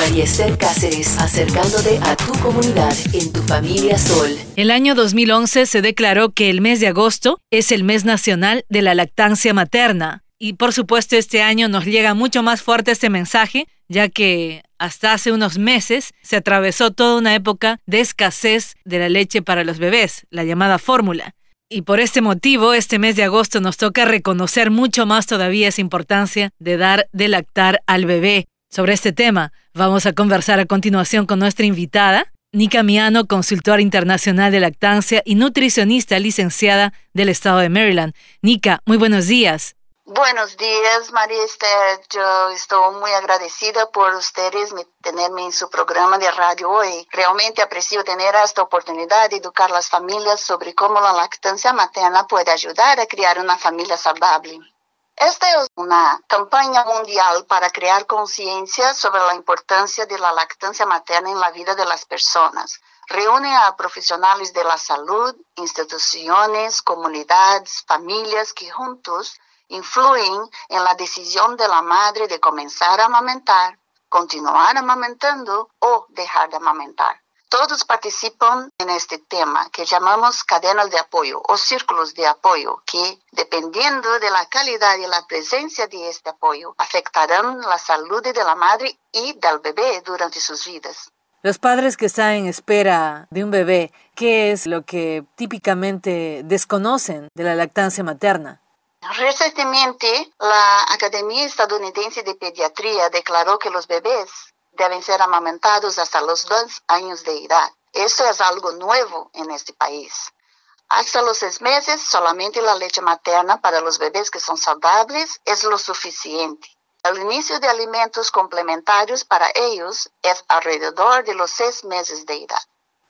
María Cáceres, acercándote a tu comunidad en tu familia Sol. El año 2011 se declaró que el mes de agosto es el mes nacional de la lactancia materna. Y por supuesto este año nos llega mucho más fuerte este mensaje, ya que hasta hace unos meses se atravesó toda una época de escasez de la leche para los bebés, la llamada fórmula. Y por este motivo, este mes de agosto nos toca reconocer mucho más todavía esa importancia de dar de lactar al bebé. Sobre este tema, vamos a conversar a continuación con nuestra invitada, Nika Miano, consultora internacional de lactancia y nutricionista licenciada del estado de Maryland. Nika, muy buenos días. Buenos días, María Esther. Yo estoy muy agradecida por ustedes tenerme en su programa de radio hoy. Realmente aprecio tener esta oportunidad de educar a las familias sobre cómo la lactancia materna puede ayudar a crear una familia saludable. Esta es una campaña mundial para crear conciencia sobre la importancia de la lactancia materna en la vida de las personas. Reúne a profesionales de la salud, instituciones, comunidades, familias que juntos influyen en la decisión de la madre de comenzar a amamentar, continuar amamentando o dejar de amamentar. Todos participan en este tema que llamamos cadenas de apoyo o círculos de apoyo que, dependiendo de la calidad y la presencia de este apoyo, afectarán la salud de la madre y del bebé durante sus vidas. Los padres que están en espera de un bebé, ¿qué es lo que típicamente desconocen de la lactancia materna? Recientemente, la Academia Estadounidense de Pediatría declaró que los bebés deben ser amamentados hasta los dos años de edad. Esto es algo nuevo en este país. Hasta los seis meses, solamente la leche materna para los bebés que son saludables es lo suficiente. El inicio de alimentos complementarios para ellos es alrededor de los seis meses de edad.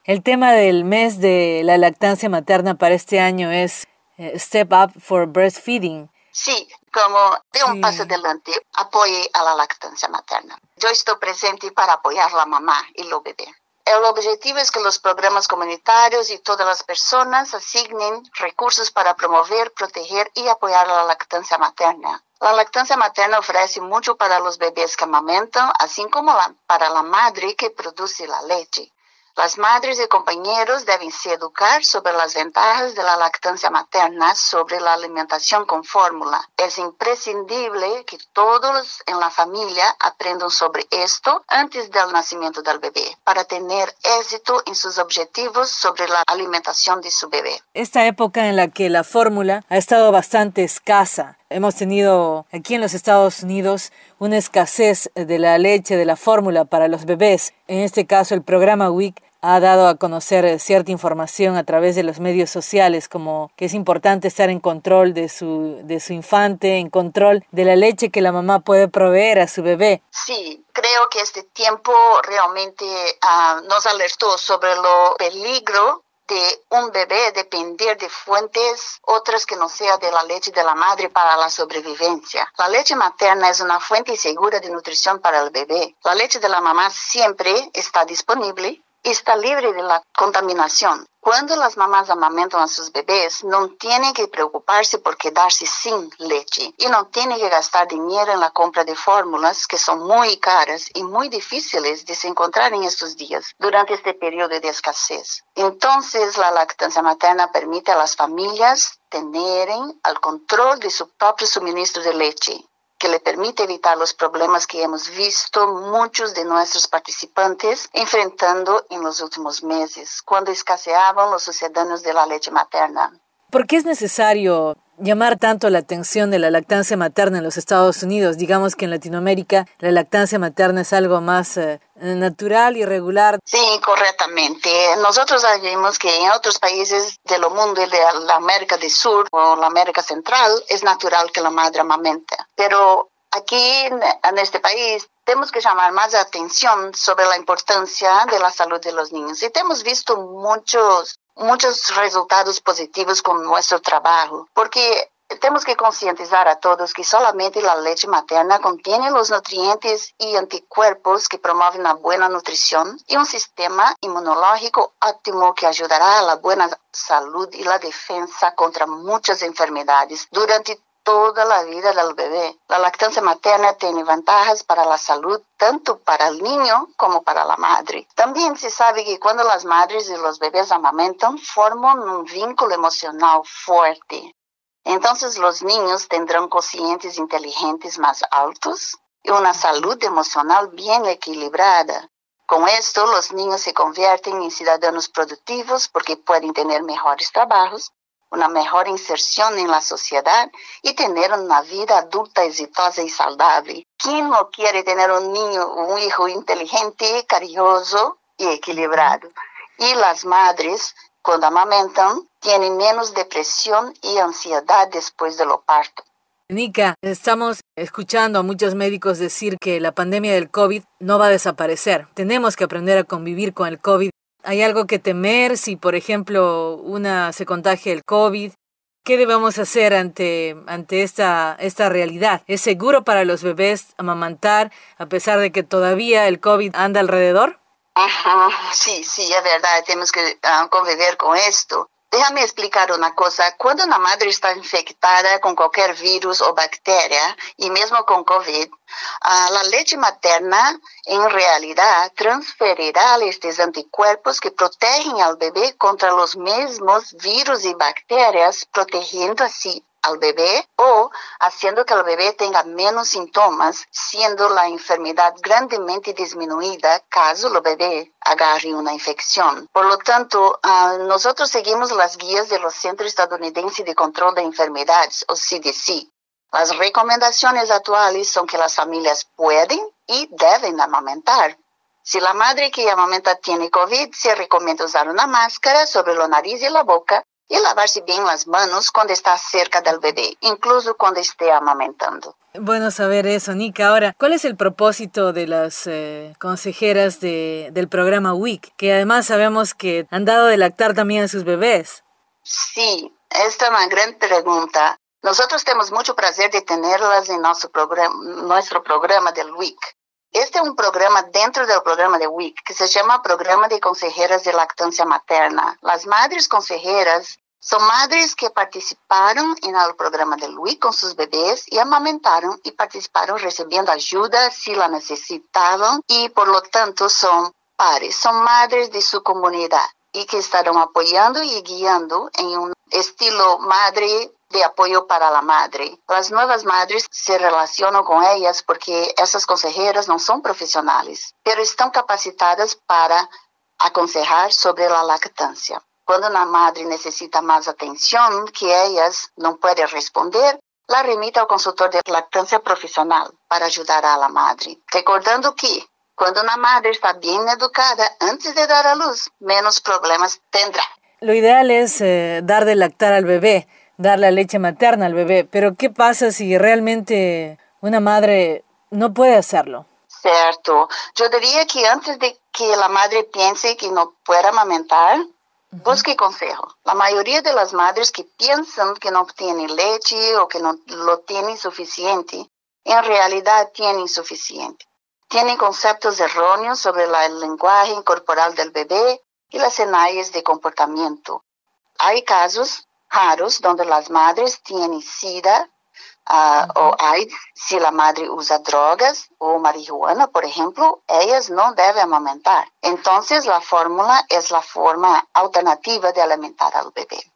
El tema del mes de la lactancia materna para este año es eh, Step Up for Breastfeeding. Sí, como de un paso adelante, apoye a la lactancia materna. Yo estoy presente para apoyar a la mamá y los bebés. El objetivo es que los programas comunitarios y todas las personas asignen recursos para promover, proteger y apoyar a la lactancia materna. La lactancia materna ofrece mucho para los bebés que amamentan, así como para la madre que produce la leche. Las madres y compañeros deben se educar sobre las ventajas de la lactancia materna sobre la alimentación con fórmula. Es imprescindible que todos en la familia aprendan sobre esto antes del nacimiento del bebé para tener éxito en sus objetivos sobre la alimentación de su bebé. Esta época en la que la fórmula ha estado bastante escasa Hemos tenido aquí en los Estados Unidos una escasez de la leche, de la fórmula para los bebés. En este caso, el programa WIC ha dado a conocer cierta información a través de los medios sociales, como que es importante estar en control de su, de su infante, en control de la leche que la mamá puede proveer a su bebé. Sí, creo que este tiempo realmente ah, nos alertó sobre lo peligro de un bebé depender de fuentes otras que no sea de la leche de la madre para la sobrevivencia. La leche materna es una fuente segura de nutrición para el bebé. La leche de la mamá siempre está disponible está libre de la contaminación. Cuando las mamás amamentan a sus bebés, no tienen que preocuparse por quedarse sin leche y no tienen que gastar dinero en la compra de fórmulas que son muy caras y muy difíciles de se encontrar en estos días durante este periodo de escasez. Entonces, la lactancia materna permite a las familias tener el control de su propio suministro de leche que le permite evitar los problemas que hemos visto muchos de nuestros participantes enfrentando en los últimos meses, cuando escaseaban los sucedáneos de la leche materna. ¿Por qué es necesario llamar tanto la atención de la lactancia materna en los Estados Unidos? Digamos que en Latinoamérica la lactancia materna es algo más eh, natural y regular. Sí, correctamente. Nosotros sabemos que en otros países del mundo, de la América del Sur o la América Central, es natural que la madre amamente. Pero aquí en este país tenemos que llamar más atención sobre la importancia de la salud de los niños. Y hemos visto muchos muchos resultados positivos con nuestro trabajo, porque tenemos que concientizar a todos que solamente la leche materna contiene los nutrientes y anticuerpos que promueven la buena nutrición y un sistema inmunológico óptimo que ayudará a la buena salud y la defensa contra muchas enfermedades durante toda la vida del bebé. La lactancia materna tiene ventajas para la salud tanto para el niño como para la madre. También se sabe que cuando las madres y los bebés amamentan, forman un vínculo emocional fuerte. Entonces los niños tendrán cocientes inteligentes más altos y una salud emocional bien equilibrada. Con esto, los niños se convierten en ciudadanos productivos porque pueden tener mejores trabajos, una mejor inserción en la sociedad y tener una vida adulta exitosa y saludable. ¿Quién no quiere tener un niño, un hijo inteligente, cariñoso y equilibrado? Y las madres, cuando amamentan, tienen menos depresión y ansiedad después de lo parto. Nika, estamos escuchando a muchos médicos decir que la pandemia del COVID no va a desaparecer. Tenemos que aprender a convivir con el COVID. ¿Hay algo que temer si, por ejemplo, una se contagia el COVID? ¿Qué debemos hacer ante, ante esta, esta realidad? ¿Es seguro para los bebés amamantar a pesar de que todavía el COVID anda alrededor? Sí, sí, es verdad, tenemos que uh, convivir con esto. Déjame explicar una cosa. Cuando una madre está infectada con cualquier virus o bacteria, y mismo con COVID, uh, la leche materna en realidad transferirá estos anticuerpos que protegen al bebé contra los mismos virus y bacterias, protegiendo así al bebé o haciendo que el bebé tenga menos síntomas, siendo la enfermedad grandemente disminuida caso el bebé agarre una infección. Por lo tanto, uh, nosotros seguimos las guías de los Centros Estadounidenses de Control de Enfermedades, o CDC. Las recomendaciones actuales son que las familias pueden y deben amamentar. Si la madre que amamenta tiene COVID, se recomienda usar una máscara sobre la nariz y la boca y lavarse bien las manos cuando está cerca del bebé, incluso cuando esté amamentando. Bueno saber eso, Nika. Ahora, ¿cuál es el propósito de las eh, consejeras de, del programa WIC? Que además sabemos que han dado de lactar también a sus bebés. Sí, esta es una gran pregunta. Nosotros tenemos mucho placer de tenerlas en nuestro programa, nuestro programa del WIC. Este es un programa dentro del programa de WIC que se llama Programa de Consejeras de Lactancia Materna. Las madres consejeras son madres que participaron en el programa de WIC con sus bebés y amamentaron y participaron recibiendo ayuda si la necesitaban y por lo tanto son pares, son madres de su comunidad y que estarán apoyando y guiando en un estilo madre de apoyo para la madre. Las nuevas madres se relacionan con ellas porque esas consejeras no son profesionales, pero están capacitadas para aconsejar sobre la lactancia. Cuando una madre necesita más atención que ellas no puede responder, la remite al consultor de lactancia profesional para ayudar a la madre. Recordando que cuando una madre está bien educada antes de dar a luz, menos problemas tendrá. Lo ideal es eh, dar de lactar al bebé dar la leche materna al bebé, pero ¿qué pasa si realmente una madre no puede hacerlo? Cierto. Yo diría que antes de que la madre piense que no puede amamentar, busque consejo. La mayoría de las madres que piensan que no tienen leche o que no lo tienen suficiente, en realidad tienen suficiente. Tienen conceptos erróneos sobre el lenguaje corporal del bebé y las señales de comportamiento. Hay casos raros donde las madres tienen SIDA uh, o AIDS. Si la madre usa drogas o marihuana, por ejemplo, ellas no deben amamentar. Entonces la fórmula es la forma alternativa de alimentar al bebé.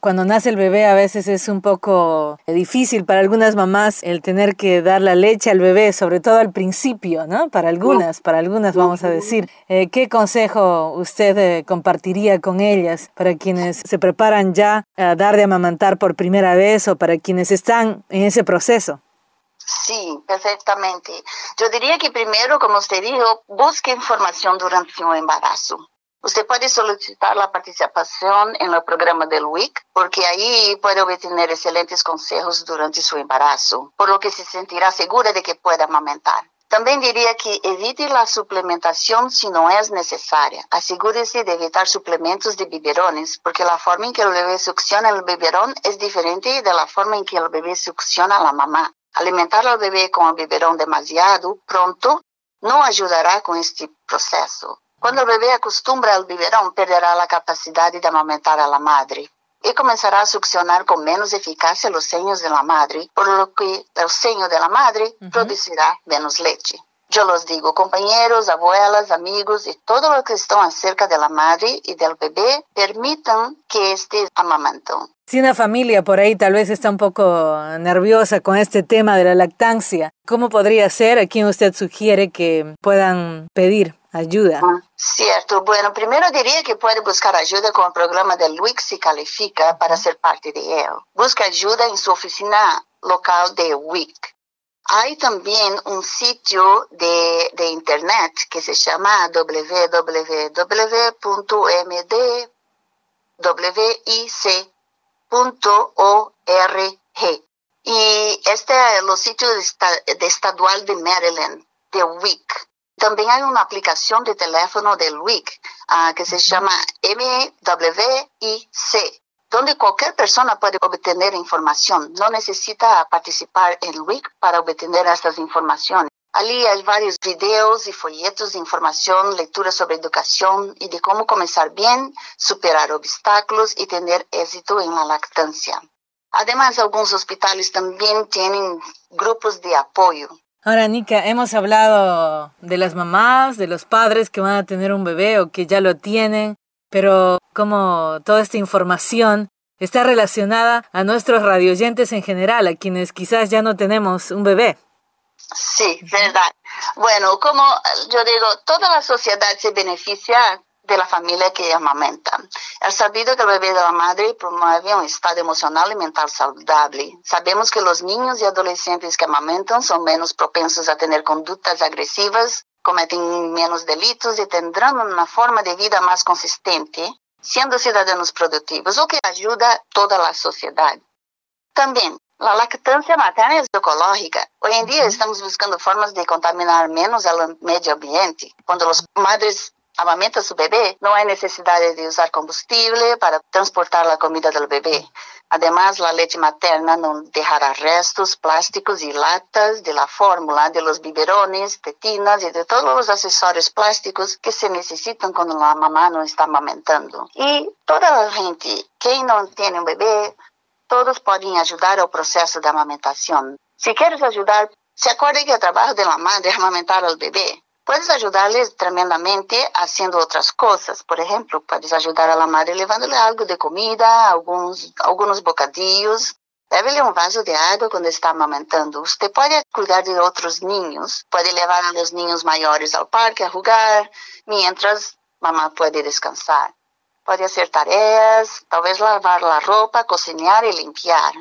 Cuando nace el bebé a veces es un poco difícil para algunas mamás el tener que dar la leche al bebé, sobre todo al principio, ¿no? Para algunas, para algunas vamos a decir. Eh, ¿Qué consejo usted eh, compartiría con ellas para quienes se preparan ya a dar de amamantar por primera vez o para quienes están en ese proceso? Sí, perfectamente. Yo diría que primero, como usted dijo, busque información durante su embarazo. Usted puede solicitar la participación en el programa del WIC porque ahí puede obtener excelentes consejos durante su embarazo, por lo que se sentirá segura de que pueda amamentar. También diría que evite la suplementación si no es necesaria. Asegúrese de evitar suplementos de biberones, porque la forma en que el bebé succiona el biberón es diferente de la forma en que el bebé succiona a mamá. Alimentar al bebé con el biberón demasiado pronto no ayudará con este proceso. Cuando el bebé acostumbra al biberón, perderá la capacidad de amamentar a la madre. y comenzará a succionar con menos eficacia los seños de la madre, por lo que el seño de la madre producirá menos leche. Yo los digo, compañeros, abuelas, amigos y todos los que están acerca de la madre y del bebé, permitan que esté amamantando. Si una familia por ahí tal vez está un poco nerviosa con este tema de la lactancia, ¿cómo podría ser? ¿A quién usted sugiere que puedan pedir ayuda? Ah, cierto. Bueno, primero diría que puede buscar ayuda con el programa de WIC si califica para ser parte de él. Busca ayuda en su oficina local de WIC. Hay también un sitio de, de internet que se llama www.mdwic.org. Y este es el sitio de, estadual de Maryland, de WIC. También hay una aplicación de teléfono del WIC ah, que se llama MWIC donde cualquier persona puede obtener información. No necesita participar en WIC para obtener estas informaciones. Allí hay varios videos y folletos de información, lecturas sobre educación y de cómo comenzar bien, superar obstáculos y tener éxito en la lactancia. Además, algunos hospitales también tienen grupos de apoyo. Ahora, Nika, hemos hablado de las mamás, de los padres que van a tener un bebé o que ya lo tienen, pero como toda esta información está relacionada a nuestros radioyentes en general, a quienes quizás ya no tenemos un bebé. Sí, verdad. Bueno, como yo digo, toda la sociedad se beneficia de la familia que amamenta. Es sabido que el bebé de la madre promueve un estado emocional y mental saludable. Sabemos que los niños y adolescentes que amamentan son menos propensos a tener conductas agresivas, cometen menos delitos y tendrán una forma de vida más consistente, siendo ciudadanos productivos, lo que ayuda a toda la sociedad. También, la lactancia materna es ecológica. Hoy en día estamos buscando formas de contaminar menos el medio ambiente. Cuando las madres amamenta su bebé, no hay necesidad de usar combustible para transportar la comida del bebé. Además, la leche materna no dejará restos plásticos y latas de la fórmula, de los biberones, tetinas y de todos los accesorios plásticos que se necesitan cuando la mamá no está amamentando. Y toda la gente que no tiene un bebé, todos pueden ayudar al proceso de amamentación. Si quieres ayudar, se acuerde que el trabajo de la madre es amamentar al bebé. Puedes ayudarles tremendamente haciendo otras cosas. Por ejemplo, puedes ayudar a la madre llevándole algo de comida, algunos, algunos bocadillos. Llévele un vaso de agua cuando está amamentando. Usted puede cuidar de otros niños. Puede llevar a los niños mayores al parque a jugar, mientras mamá puede descansar. Puede hacer tareas, tal vez lavar la ropa, cocinar y limpiar.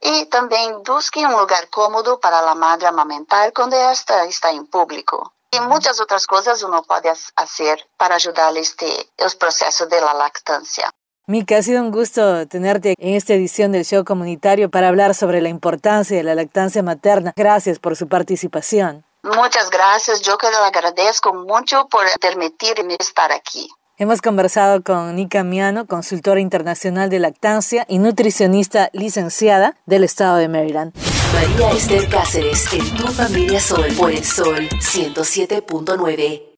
Y también busque un lugar cómodo para la madre amamentar cuando esta está en público. Y muchas otras cosas uno puede hacer para ayudar este el proceso de la lactancia. Mika, ha sido un gusto tenerte en esta edición del show comunitario para hablar sobre la importancia de la lactancia materna. Gracias por su participación. Muchas gracias. Yo que le agradezco mucho por permitirme estar aquí. Hemos conversado con Nika Miano, consultora internacional de lactancia y nutricionista licenciada del estado de Maryland. María Esther Cáceres en Tu Familia Sol por el Sol 107.9.